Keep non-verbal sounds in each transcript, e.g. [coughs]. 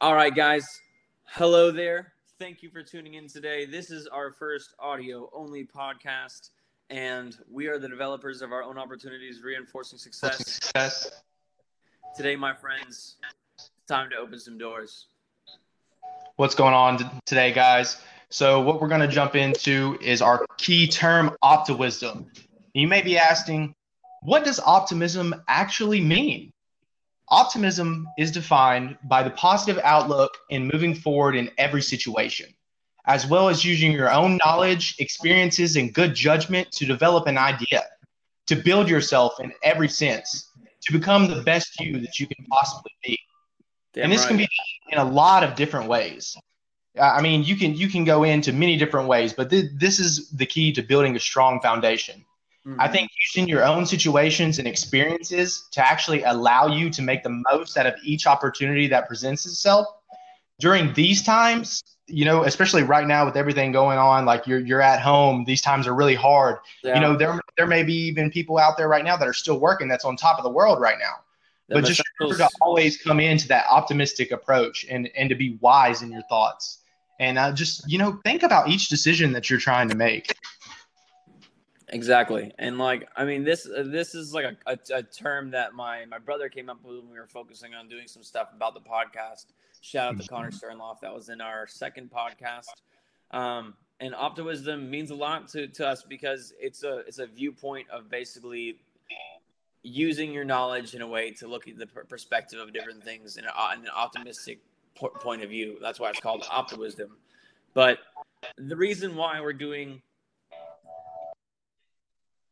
All right, guys. Hello there. Thank you for tuning in today. This is our first audio only podcast, and we are the developers of our own opportunities, reinforcing success. Success. Today, my friends, it's time to open some doors. What's going on today, guys? So, what we're going to jump into is our key term, optiwisdom. You may be asking, what does optiwisdom actually mean? Optiwisdom is defined by the positive outlook in moving forward in every situation, as well as using your own knowledge, experiences, and good judgment to develop an idea, to build yourself in every sense, to become the best you that you can possibly be. Damn and this right. can be in a lot of different ways. I mean, you can you can go into many different ways, but th- this is the key to building a strong foundation. I Mhm. think using your own situations and experiences to actually allow you to make the most out of each opportunity that presents itself during these times, you know, especially right now with everything going on, like you're you're at home, these times are really hard. Yeah. You know, there there may be even people out there right now that are still working that's on top of the world right now. But just remember to always come into that optimistic approach and and to be wise in your thoughts. And uh, just you know, think about each decision that you're trying to make. Exactly, and like I mean, this uh, this is like a, a, a term that my my brother came up with when we were focusing on doing some stuff about the podcast. Shout out to Connor Sternloff, that was in our second podcast. Um, and optiwisdom means a lot to, to us because it's a it's a viewpoint of basically using your knowledge in a way to look at the per- perspective of different things in, a, in an optimistic po- point of view. That's why it's called optiwisdom. But the reason why we're doing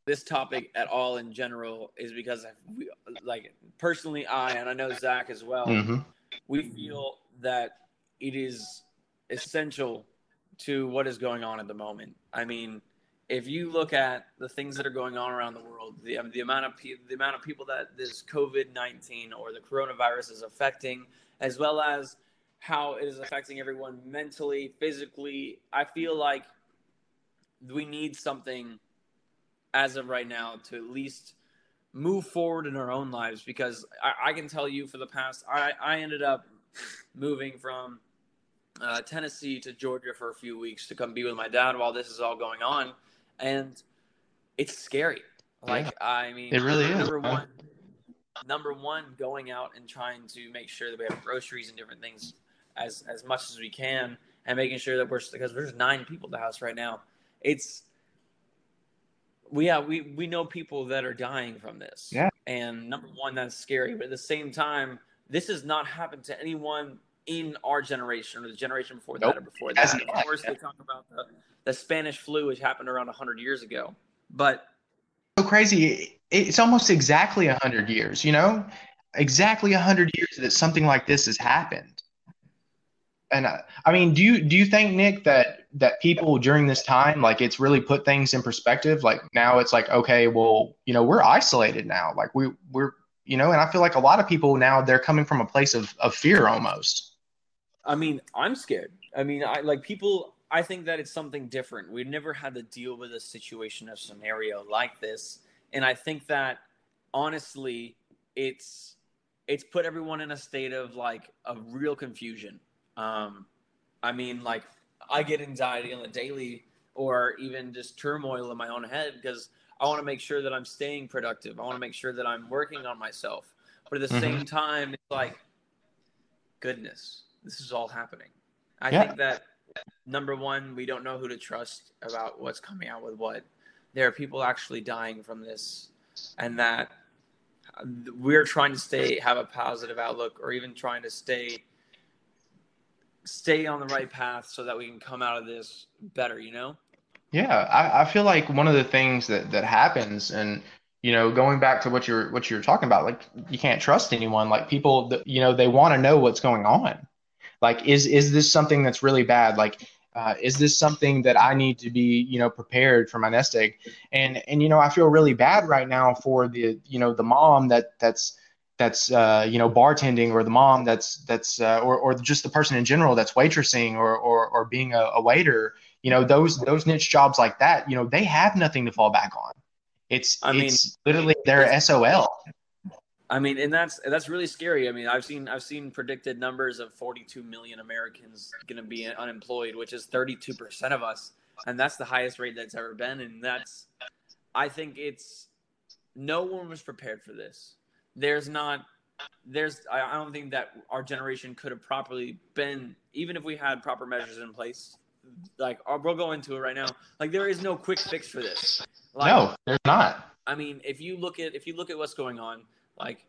this topic at all in general is because I, we, like personally I and I know Zach as well Mm-hmm. we feel that it is essential to what is going on at the moment. I mean, if you look at the things that are going on around the world, the, um, the amount of pe- the amount of people that this COVID nineteen or the coronavirus is affecting, as well as how it is affecting everyone mentally, physically, I feel like we need something as of right now to at least move forward in our own lives because I, I can tell you for the past I, I ended up moving from uh, Tennessee to Georgia for a few weeks to come be with my dad while this is all going on. And it's scary. Like I mean It really is, number man. one number one going out and trying to make sure that we have groceries and different things as as much as we can and making sure that we're because there's nine people at the house right now. It's we yeah we we know people that are dying from this Yeah. and number one that's scary but at the same time this has not happened to anyone in our generation or the generation before that or before that of course they talk about the, the spanish flu which happened around 100 years ago but so crazy. It's almost exactly a hundred years. You know, exactly a hundred years that something like this has happened. And uh, I mean, do you do you think Nick that that people during this time, like, it's really put things in perspective? Like now, it's like, okay, well, you know, we're isolated now. Like we we're you know, and I feel like a lot of people now they're coming from a place of of fear almost. I mean, I'm scared. I mean, I like people. I think that it's something different. We've never had to deal with a situation, a scenario like this, and I think that honestly, it's it's put everyone in a state of like a real confusion. Um, I mean, like I get anxiety on the daily, or even just turmoil in my own head because I want to make sure that I'm staying productive. I want to make sure that I'm working on myself. But at the Mhm. same time, it's like, goodness, this is all happening. I Yeah. think that number one, we don't know who to trust about what's coming out with what. There are people actually dying from this, and that uh, we're trying to stay have a positive outlook, or even trying to stay stay on the right path so that we can come out of this better. You know? Yeah, I, I feel like one of the things that that happens, and you know, going back to what you're what you're talking about, like you can't trust anyone. Like people, that, you know, they want to know what's going on. Like, is is this something that's really bad? Like, uh, is this something that I need to be, you know, prepared for my nest egg? And and you know, I feel really bad right now for the you know the mom that that's that's uh, you know bartending or the mom that's that's uh, or or just the person in general that's waitressing or or or being a, a waiter you know those those niche jobs like that you know they have nothing to fall back on it's I mean, it's literally their sol I mean, and that's that's really scary. I mean, I've seen I've seen predicted numbers of 42 million Americans going to be unemployed, which is 32 percent of us, and that's the highest rate that's ever been. And that's, I think it's, no one was prepared for this. There's not, there's I don't think that our generation could have properly been, even if we had proper measures in place. Like uh, we'll go into it right now. Like there is no quick fix for this. Like, no, there's not. I mean, if you look at if you look at what's going on like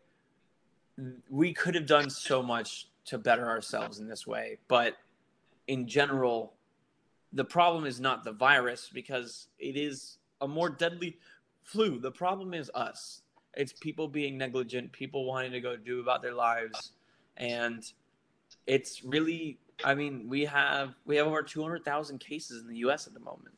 we could have done so much to better ourselves in this way, but in general, the problem is not the virus because it is a more deadly flu. The problem is us. It's people being negligent, people wanting to go do about their lives, and it's really. I mean, we have we have over two hundred thousand cases in the U.S. at the moment.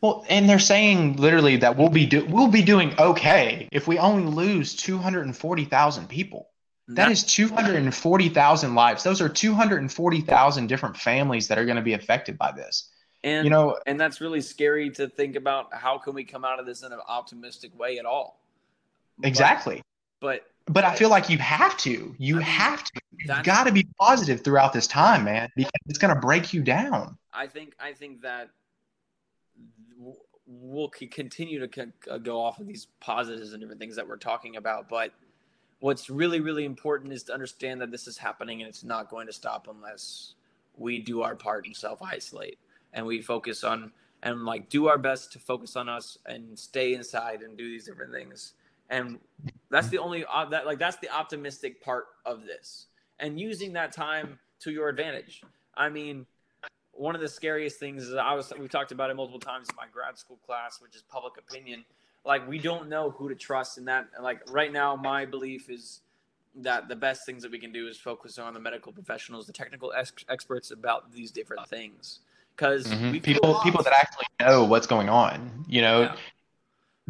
Well, and they're saying literally that we'll be do- we'll be doing okay if we only lose 240,000 people. That is 240,000 lives. Those are 240,000 different families that are going to be affected by this. And you know, and that's really scary to think about how can we come out of this in an optimistic way at all. Exactly. But but, but I feel like you have to. You I mean, have to. You've got to be positive throughout this time, man, because it's going to break you down. I think I think that we'll continue to go off of these positives and different things that we're talking about. But what's really, really important is to understand that this is happening and it's not going to stop unless we do our part and self isolate and we focus on and like do our best to focus on us and stay inside and do these different things. And that's the only uh, that like that's the optimistic part of this and using that time to your advantage. I mean, one of the scariest things is I was we've talked about it multiple times in my grad school class, which is public opinion. Like we don't know who to trust in that. Like right now, my belief is that the best things that we can do is focus on the medical professionals, the technical ex- experts about these different things. Because mm-hmm. people people that actually know what's going on, you know. Yeah.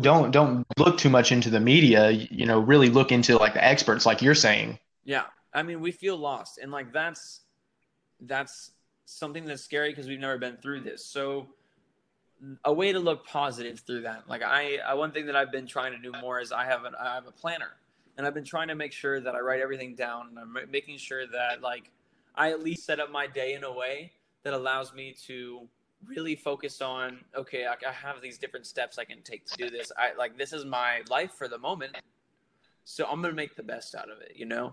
Don't don't look too much into the media. You know, really look into like the experts, like you're saying. Yeah, I mean, we feel lost, and like that's that's something that's scary because we've never been through this. So a way to look positive through that. Like I, I, one thing that I've been trying to do more is I have an I have a planner, and I've been trying to make sure that I write everything down, and I'm making sure that like I at least set up my day in a way that allows me to really focus on okay, I, I have these different steps I can take to do this. I like this is my life for the moment, so I'm gonna make the best out of it. You know.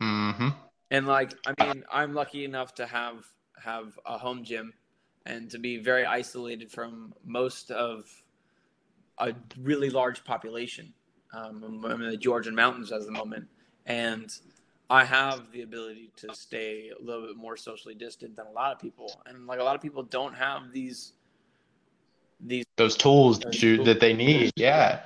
Hmm. And like, I mean, I'm lucky enough to have have a home gym and to be very isolated from most of a really large population. Um, I'm in the Georgian mountains at the moment, and I have the ability to stay a little bit more socially distant than a lot of people. And like a lot of people don't have these these those tools that, you, that they need. Yeah.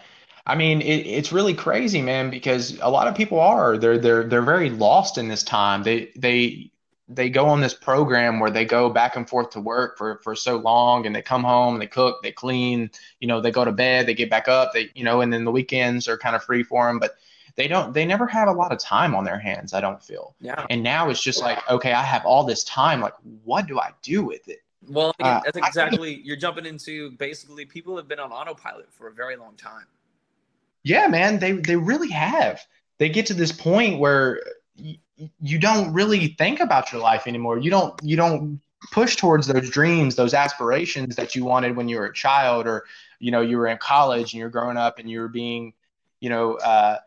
I mean, it, it's really crazy, man, because a lot of people are they're they're they're very lost in this time. They they they go on this program where they go back and forth to work for for so long, and they come home, they cook, they clean, you know, they go to bed, they get back up, they you know, and then the weekends are kind of free for them, but they don't they never have a lot of time on their hands i don't feel yeah and now it's just like okay i have all this time like what do i do with it well uh, that's exactly I, you're jumping into basically people have been on autopilot for a very long time yeah, man, they they really have. They get to this point where y- you don't really think about your life anymore. You don't you don't push towards those dreams, those aspirations that you wanted when you were a child, or you know you were in college and you're growing up and you're being, you know, uh,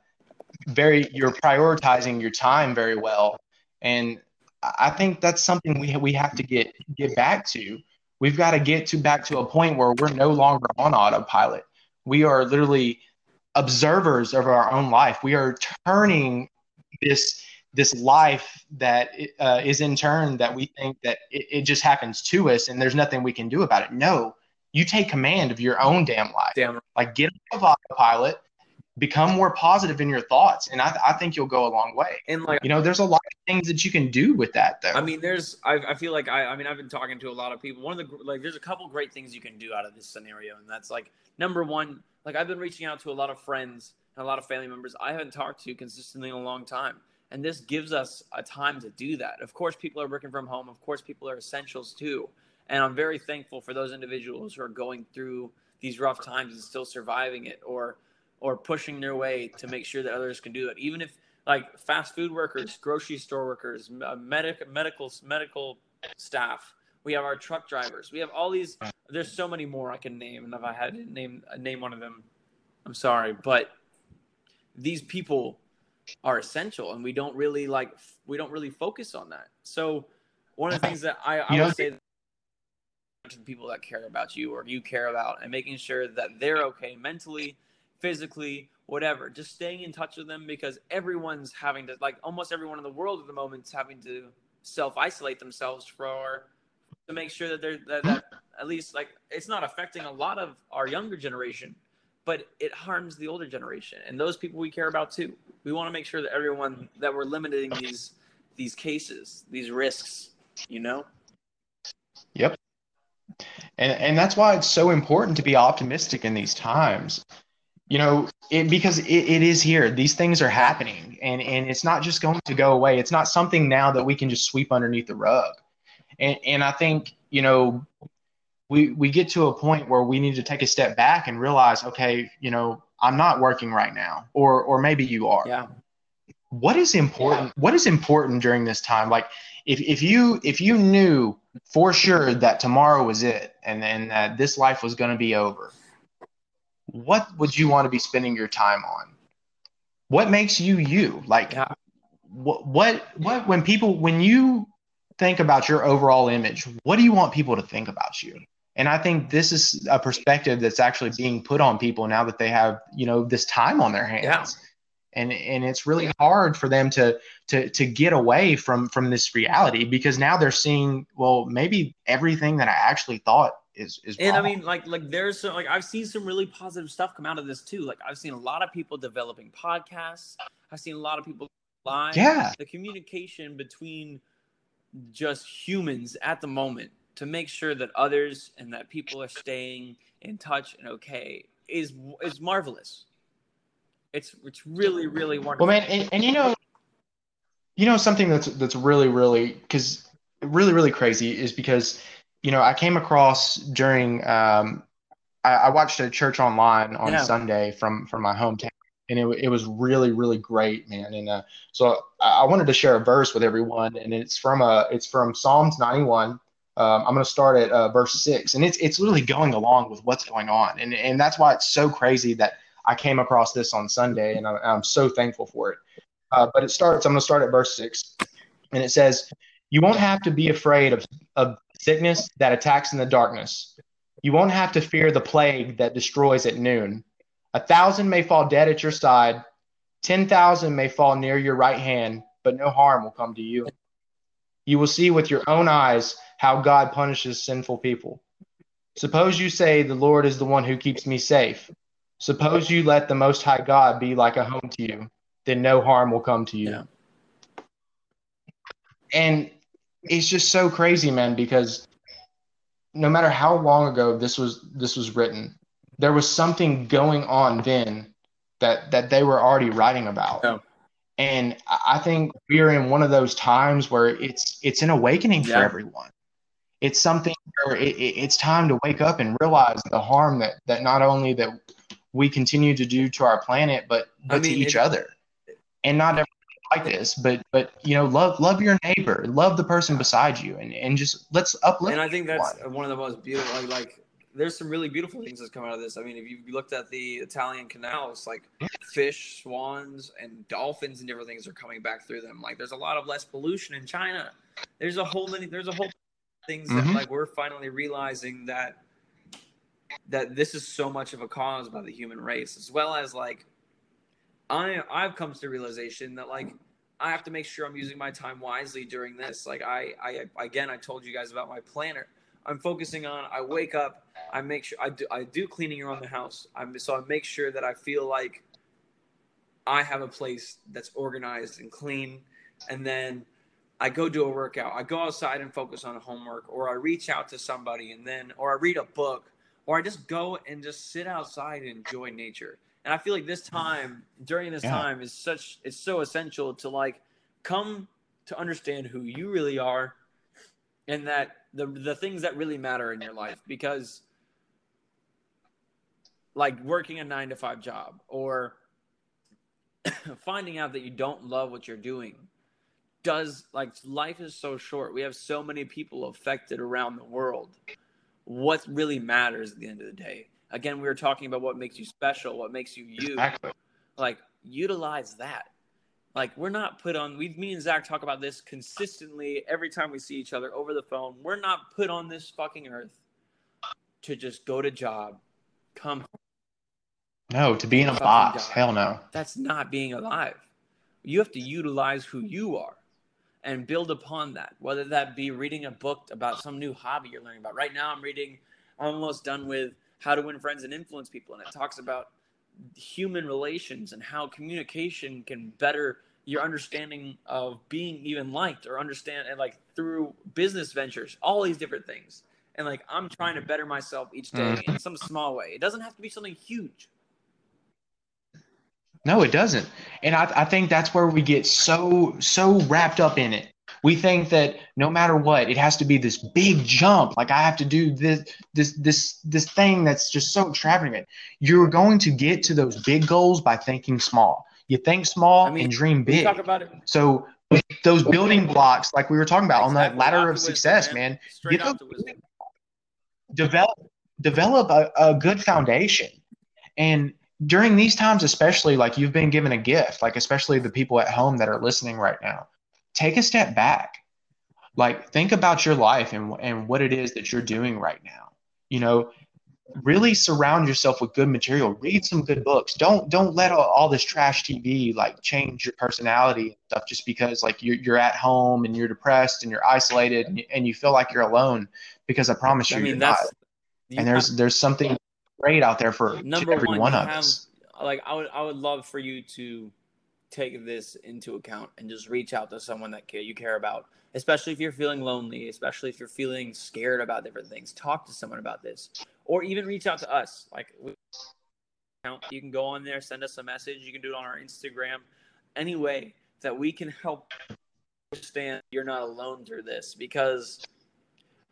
very you're prioritizing your time very well. And I think that's something we we have to get get back to. We've got to get to back to a point where we're no longer on autopilot. We are literally observers of our own life. We are turning this this life that uh, is in turn that we think that it, it, just happens to us and there's nothing we can do about it. No, you take command of your own damn life. Damn. Like get off autopilot, become more positive in your thoughts, and I, I think you'll go a long way. And like you know, there's a lot of things that you can do with that though. I mean, there's I, I feel like I I mean I've been talking to a lot of people. One of the like there's a couple great things you can do out of this scenario, and that's like number one like I've been reaching out to a lot of friends and a lot of family members I haven't talked to consistently in a long time. And this gives us a time to do that. Of course, people are working from home. Of course, people are essentials too. And I'm very thankful for those individuals who are going through these rough times and still surviving it or or pushing their way to make sure that others can do it. Even if like fast food workers, grocery store workers, uh, medic, medical medical staff. We have our truck drivers. We have all these. There's so many more I can name, and if I had to name uh, name one of them, I'm sorry, but these people are essential, and we don't really like we don't really focus on that. So one of the things that I, I would say to the people that care about you or you care about, and making sure that they're okay mentally, physically, whatever. Just staying in touch with them because everyone's having to like almost everyone in the world at the moment is having to self isolate themselves for to make sure that they're that, that at least like it's not affecting a lot of our younger generation but it harms the older generation and those people we care about too. We want to make sure that everyone that we're limiting these these cases, these risks, you know? Yep. And and that's why it's so important to be optimistic in these times. You know, it, because it, it is here. These things are happening and, and it's not just going to go away. It's not something now that we can just sweep underneath the rug. And and I think, you know, we we get to a point where we need to take a step back and realize, okay, you know, I'm not working right now, or or maybe you are. Yeah. What is important? Yeah. What is important during this time? Like, if if you if you knew for sure that tomorrow was it, and then that this life was going to be over, what would you want to be spending your time on? What makes you you? Like, yeah. what what what when people when you think about your overall image, what do you want people to think about you? And I think this is a perspective that's actually being put on people now that they have, you know, this time on their hands. Yeah. And and it's really hard for them to to to get away from from this reality because now they're seeing, well, maybe everything that I actually thought is is and wrong. I mean like like there's some like I've seen some really positive stuff come out of this too. Like I've seen a lot of people developing podcasts. I've seen a lot of people live. Yeah. The communication between just humans at the moment to make sure that others and that people are staying in touch and okay is is marvelous. It's it's really really wonderful. Well, man, and, and you know, you know something that's that's really really because really really crazy is because you know I came across during um, I, I watched a church online on yeah. Sunday from from my hometown and it, it was really really great man and uh, so I, I, wanted to share a verse with everyone and it's from a it's from psalms 91 um, I'm going to start at uh, verse six, and it's it's literally going along with what's going on, and and that's why it's so crazy that I came across this on Sunday, and I'm, I'm so thankful for it. Uh, but it starts. I'm going to start at verse six, and it says, "You won't have to be afraid of of sickness that attacks in the darkness. You won't have to fear the plague that destroys at noon. A thousand may fall dead at your side, ten thousand may fall near your right hand, but no harm will come to you." You will see with your own eyes how God punishes sinful people. Suppose you say, The Lord is the one who keeps me safe. Suppose you let the Most High God be like a home to you, then no harm will come to you. Yeah. And it's just so crazy, man, because no matter how long ago this was this was written, there was something going on then that that they were already writing about. And I think we're in one of those times where it's it's an awakening yeah. for everyone. It's something where it, it, it's time to wake up and realize the harm that that not only that we continue to do to our planet, but but I mean, to each it, other. And not like this, but but you know, love love your neighbor, love the person beside you, and and just let's uplift. And I think that's one of the most beautiful. Like, like there's some really beautiful things that's come out of this. I mean, if you looked at the Italian canals, like fish, swans, and dolphins and different things are coming back through them. Like there's a lot of less pollution in China. There's a whole many. There's a whole things mm-hmm. that like we're finally realizing that that this is so much of a cause by the human race, as well as like I I've come to the realization that like I have to make sure I'm using my time wisely during this. Like I I again I told you guys about my planner I'm focusing on. I wake up. I make sure I do. I do cleaning around the house. I'm so I make sure that I feel like I have a place that's organized and clean, and then I go do a workout. I go outside and focus on homework, or I reach out to somebody, and then, or I read a book, or I just go and just sit outside and enjoy nature. And I feel like this time during this yeah. time is such it's so essential to like come to understand who you really are and that the the things that really matter in your life because like working a nine to five job or [coughs] finding out that you don't love what you're doing does like life is so short. We have so many people affected around the world. What really matters at the end of the day? Again, we were talking about what makes you special, what makes you you. Exactly. Like utilize that. Like we're not put on. We, me and Zach talk about this consistently every time we see each other over the phone. We're not put on this fucking earth to just go to job, come. No, to be in a box. Die. Hell no. That's not being alive. You have to utilize who you are and build upon that. Whether that be reading a book about some new hobby you're learning about. Right now, I'm reading. I'm almost done with How to Win Friends and Influence People, and it talks about human relations and how communication can better your understanding of being even liked or understand and like through business ventures all these different things and like i'm trying to better myself each day mm-hmm. in some small way it doesn't have to be something huge no, it doesn't. And I, I think that's where we get so so wrapped up in it. We think that no matter what, it has to be this big jump. Like I have to do this this this this thing that's just so extravagant. You're going to get to those big goals by thinking small. You think small I mean, and dream big. Talk about it. So those building blocks, like we were talking about exactly. on that ladder of success, man, man get those, develop develop a, a good foundation. And during these times, especially like you've been given a gift, like especially the people at home that are listening right now, take a step back. Like think about your life and, and what it is that you're doing right now. You know, really surround yourself with good material. Read some good books. Don't don't let all, all this trash TV like change your personality and stuff just because like you're you're at home and you're depressed and you're isolated and you, and you feel like you're alone. Because I promise you, I mean, you're not. And there's there's something great out there for number every one, one of have, us. Like I would, I would love for you to take this into account and just reach out to someone that you care about, especially if you're feeling lonely, especially if you're feeling scared about different things. Talk to someone about this, or even reach out to us. Like you can go on there, send us a message. You can do it on our Instagram. Any way that we can help understand you're not alone through this because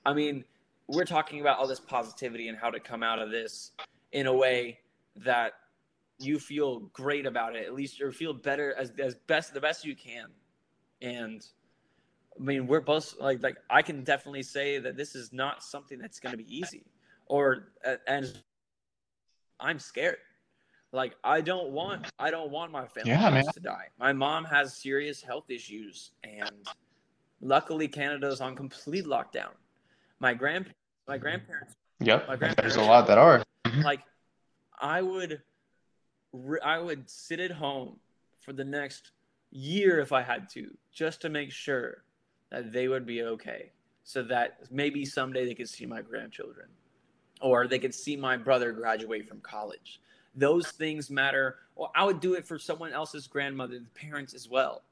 I mean we're talking about all this positivity and how to come out of this in a way that you feel great about it at least or feel better as, as best the best you can and i mean we're both like like i can definitely say that this is not something that's going to be easy or and i'm scared like i don't want i don't want my family yeah, to die my mom has serious health issues and luckily canada's on complete lockdown my grandparents my grandparents. Yep. My grandparents. There's a lot that are. Mm-hmm. Like, I would, I would sit at home for the next year if I had to, just to make sure that they would be okay, so that maybe someday they could see my grandchildren, or they could see my brother graduate from college. Those things matter. Or I would do it for someone else's grandmother, the parents as well.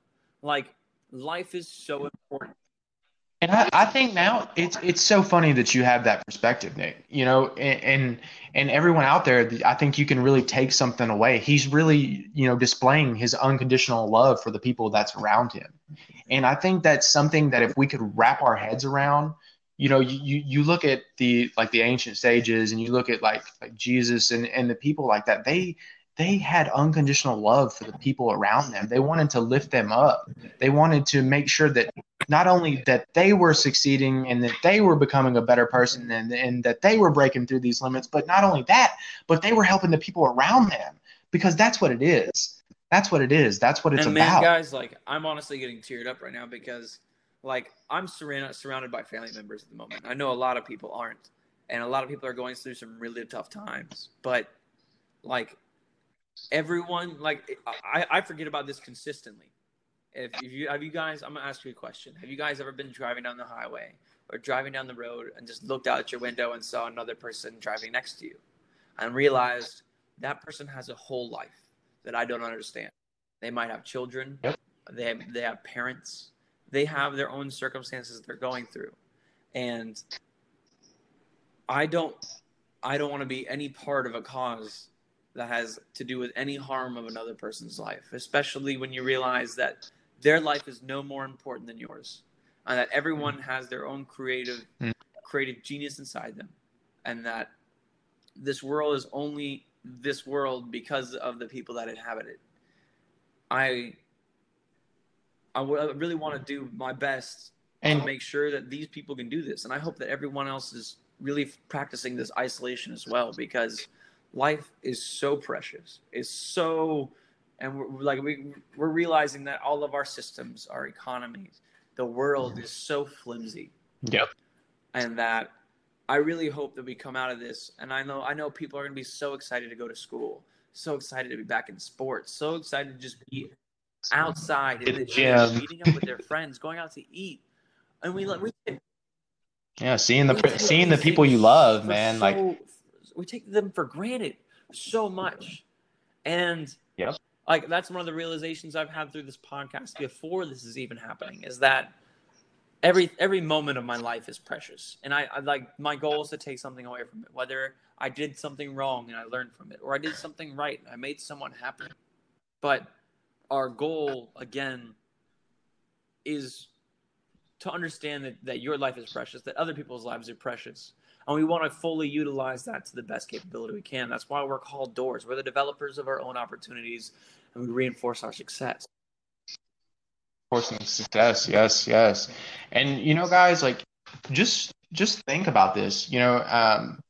Like life is so important and I, I think now it's it's so funny that you have that perspective, Nick. You know, and, and and everyone out there, I think you can really take something away. He's really, you know, displaying his unconditional love for the people that's around him. And I think that's something that if we could wrap our heads around, you know, you you look at the like the ancient sages and you look at like like Jesus and and the people like that, they they had unconditional love for the people around them. They wanted to lift them up. They wanted to make sure that not only that they were succeeding and that they were becoming a better person and, and that they were breaking through these limits, but not only that, but they were helping the people around them because that's what it is. That's what it is. That's what it's and man, about. guys, like I'm honestly getting teared up right now because like I'm surrounded surrounded by family members at the moment. I know a lot of people aren't, and a lot of people are going through some really tough times. But like everyone like I, I forget about this consistently. If, if you have you guys, I'm gonna ask you a question. Have you guys ever been driving down the highway or driving down the road and just looked out your window and saw another person driving next to you, and realized that person has a whole life that I don't understand. They might have children. Yep. They have, they have parents. They have their own circumstances they're going through, and I don't I don't want to be any part of a cause that has to do with any harm of another person's life, especially when you realize that their life is no more important than yours, and that everyone mm. has their own creative, mm. creative genius inside them, and that this world is only this world because of the people that inhabit it. I I really want to do my best and make sure that these people can do this, and I hope that everyone else is really practicing this isolation as well because life is so precious. It's so, and we're like we we're realizing that all of our systems, our economies, the world is so flimsy. Yep. And that I really hope that we come out of this. And I know I know people are going to be so excited to go to school, so excited to be back in sports, so excited to just be outside in the gym, meeting up with their friends, going out to eat, and we we. Yeah, seeing the seeing the people you love, man. So, like we take them for granted so much, and yep. Like that's one of the realizations I've had through this podcast before this is even happening is that every every moment of my life is precious. And I, I, like my goal is to take something away from it whether i did something wrong and i learned from it or i did something right and i made someone happy. But our goal again is to understand that, that your life is precious that other people's lives are precious. And we want to fully utilize that to the best capability we can. That's why we're called doors. We're the developers of our own opportunities and we reinforce our success Forcing success. Yes, yes. And you know, guys, like just just think about this. You know, um,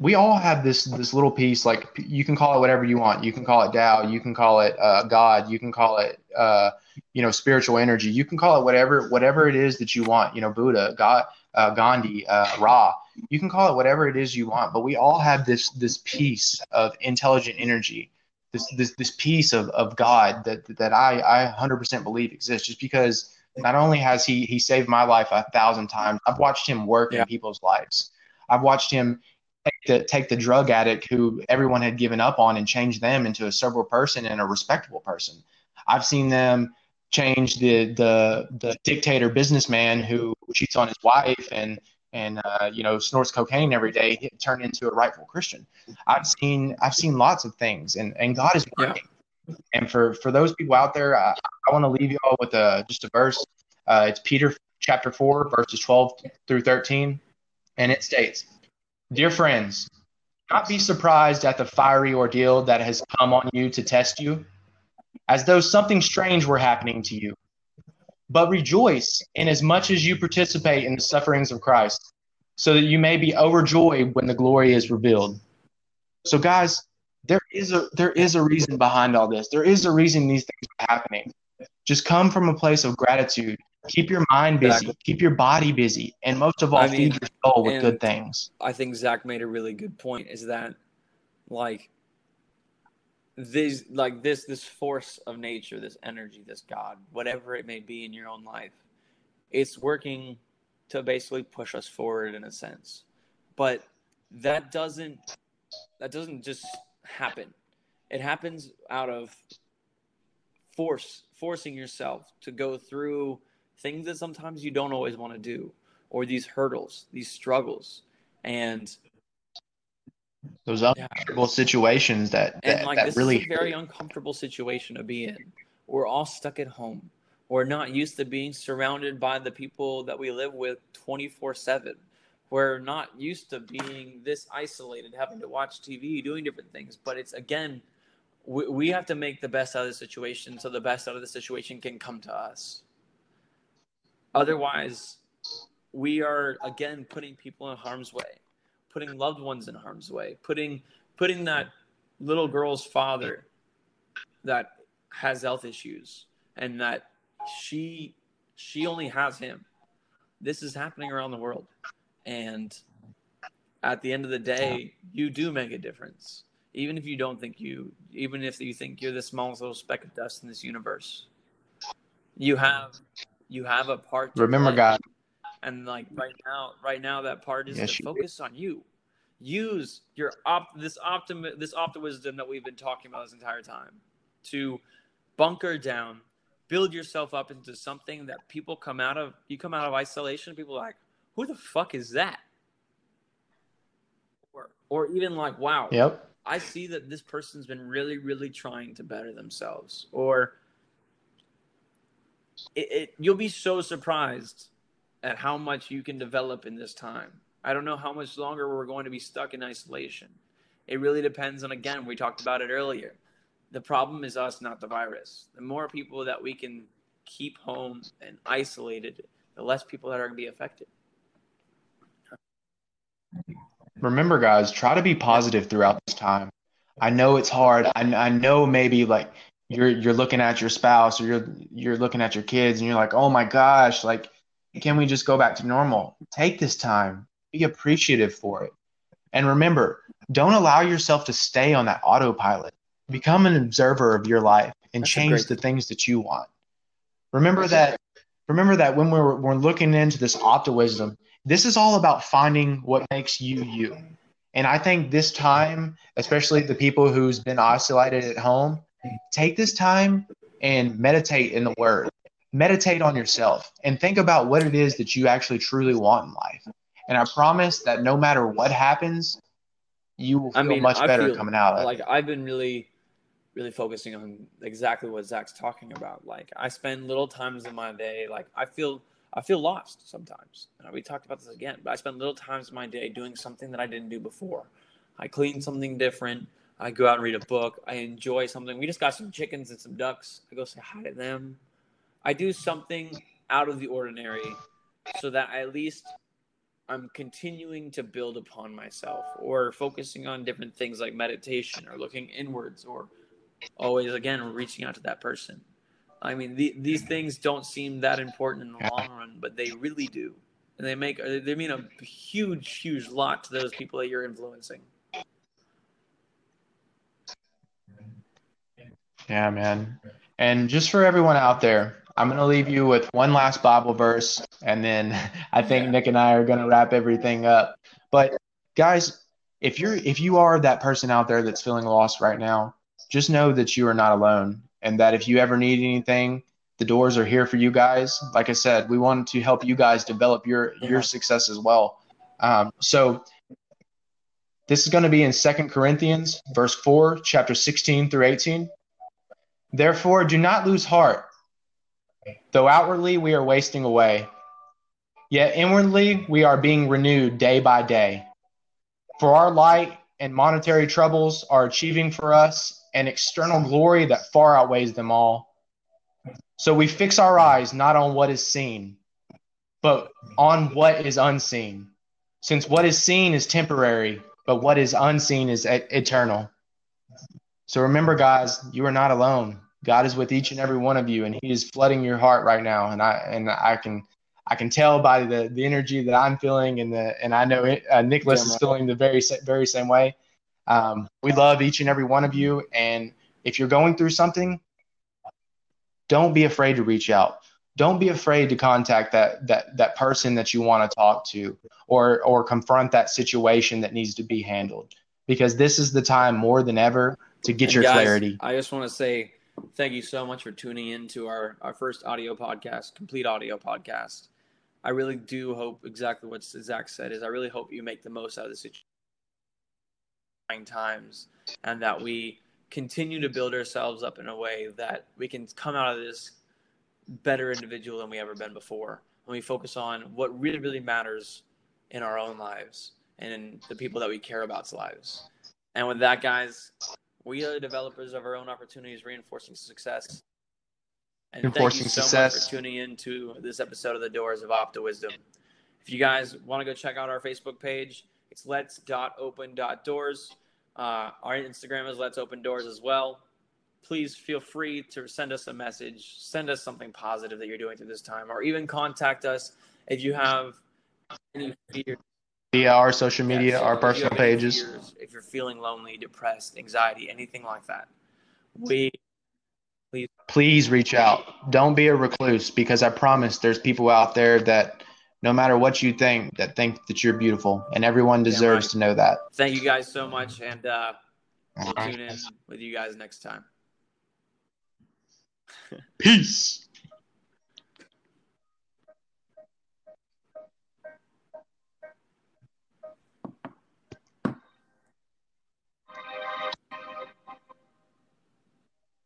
we all have this this little piece. Like you can call it whatever you want. You can call it Tao. You can call it uh, God. You can call it uh, you know spiritual energy. You can call it whatever whatever it is that you want. You know, Buddha, God, uh, Gandhi, uh, Ra. You can call it whatever it is you want. But we all have this this piece of intelligent energy this this this piece of, of God that that I I 100% believe exists just because not only has he he saved my life a thousand times I've watched him work yeah. in people's lives I've watched him take the take the drug addict who everyone had given up on and change them into a sober person and a respectable person I've seen them change the the the dictator businessman who cheats on his wife and and uh, you know snorts cocaine every day turn into a rightful Christian. I've seen I've seen lots of things, and and God is working. Yeah. And for for those people out there, uh, I want to leave you all with a just a verse. Uh, it's Peter chapter four, verses twelve through thirteen, and it states, "Dear friends, not be surprised at the fiery ordeal that has come on you to test you, as though something strange were happening to you." But rejoice in as much as you participate in the sufferings of Christ, so that you may be overjoyed when the glory is revealed. So, guys, there is a there is a reason behind all this. There is a reason these things are happening. Just come from a place of gratitude. Keep your mind busy. Keep your body busy, and most of all, I mean, feed your soul with good things. I think Zach made a really good point. Is that like these like this this force of nature this energy this god whatever it may be in your own life it's working to basically push us forward in a sense. But that doesn't that doesn't just happen. It happens out of force forcing yourself to go through things that sometimes you don't always want to do or these hurdles these struggles. And those uncomfortable yeah. situations that, that, and like that this really is a very uncomfortable situation to be in. We're all stuck at home. We're not used to being surrounded by the people that we live with 24 7. We're not used to being this isolated, having to watch TV, doing different things. But it's again, we, we have to make the best out of the situation so the best out of the situation can come to us. Otherwise, we are again putting people in harm's way putting loved ones in harm's way, putting putting that little girl's father that has health issues and that she she only has him. This is happening around the world. And at the end of the day, you do make a difference. Even if you don't think you even if you think you're the smallest little speck of dust in this universe. You have you have a part Remember play. God and like right now right now that part is yes, to focus on you. Use your op this optim this optimism that we've been talking about this entire time to bunker down build yourself up into something that people come out of you come out of isolation people like who the fuck is that? Or, or even like wow yep. I see that this person's been really really trying to better themselves. Or it, it, you'll be so surprised at how much you can develop in this time. I don't know how much longer we're going to be stuck in isolation. It really depends on, again, we talked about it earlier. The problem is us, not the virus. The more people that we can keep home and isolated, the less people that are going to be affected. Remember, guys, try to be positive throughout this time. I know it's hard. I, I know maybe like you're you're looking at your spouse or you're you're looking at your kids and you're like, oh my gosh, like can we just go back to normal? Take this time. Be appreciative for it. And remember, don't allow yourself to stay on that autopilot. Become an observer of your life and That's change the things that you want. Remember that remember that when we're we're looking into this optimism, this is all about finding what makes you you. And I think this time, especially the people who's been isolated at home, take this time and meditate in the word. Meditate on yourself and think about what it is that you actually truly want in life. And I promise that no matter what happens, you will feel I mean, much better feel, coming out of like, it. Like I've been really, really focusing on exactly what Zach's talking about. Like I spend little times in my day, like I feel I feel lost sometimes. And we talked about this again, but I spend little times in my day doing something that I didn't do before. I clean something different. I go out and read a book. I enjoy something. We just got some chickens and some ducks. I go say hi to them. I do something out of the ordinary so that at least I'm continuing to build upon myself or focusing on different things like meditation or looking inwards or always again reaching out to that person. I mean, the, these things don't seem that important in the long run, but they really do, and they make they mean a huge, huge lot to those people that you're influencing. Yeah, man. And just for everyone out there, I'm going to leave you with one last Bible verse, and then [laughs] I think Nick and I are going to wrap everything up. But guys, if you're if you are that person out there that's feeling lost right now, just know that you are not alone, and that if you ever need anything, the doors are here for you guys. Like I said, we want to help you guys develop your your success as well. Um, so this is going to be in Second Corinthians, verse four, chapter sixteen through eighteen. Therefore, do not lose heart Though outwardly we are wasting away, yet inwardly we are being renewed day by day. For our light and monetary troubles are achieving for us an external glory that far outweighs them all. So we fix our eyes not on what is seen, but on what is unseen. Since what is seen is temporary, but what is unseen is eternal. So remember, guys, you are not alone. God is with each and every one of you, and He is flooding your heart right now. And I and I can I can tell by the the energy that I'm feeling, and the and I know it, uh, Nicholas is feeling the very very same way. Um, we love each and every one of you, and if you're going through something, don't be afraid to reach out. Don't be afraid to contact that that that person that you want to talk to, or or confront that situation that needs to be handled, because this is the time more than ever to get and your guys, clarity. I just want to say Thank you so much for tuning in to our, our first audio podcast, complete audio podcast. I really do hope exactly what Zach said is I really hope you make the most out of the situation times and that we continue to build ourselves up in a way that we can come out of this better individual than we ever been before. When we focus on what really, really matters in our own lives and in the people that we care about's lives. And with that, guys, we are the developers of our own opportunities, reinforcing success. And reinforcing thank you so success. much for tuning in to this episode of the Doors of Optiwisdom. If you guys want to go check out our Facebook page, it's let's.open.doors. Uh, our Instagram is let's open doors as well. Please feel free to send us a message, send us something positive that you're doing through this time, or even contact us if you have any fears via our social media, yeah, so our personal pages. If you're feeling lonely, depressed, anxiety, anything like that, we please please reach out. Don't be a recluse because I promise there's people out there that no matter what you think that think that you're beautiful and everyone deserves right. to know that. Thank you guys so much and uh we'll tune in with you guys next time. [laughs] Peace.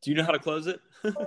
Do you know how to close it?